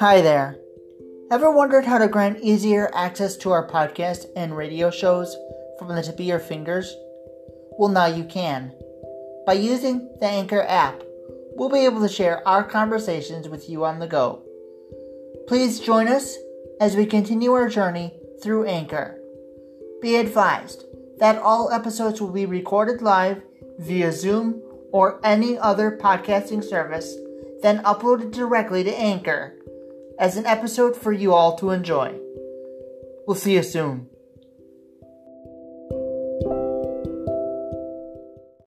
Hi there. Ever wondered how to grant easier access to our podcast and radio shows from the tip of your fingers? Well, now you can. By using the Anchor app, we'll be able to share our conversations with you on the go. Please join us as we continue our journey through Anchor. Be advised that all episodes will be recorded live via Zoom or any other podcasting service, then uploaded directly to Anchor as an episode for you all to enjoy. We'll see you soon.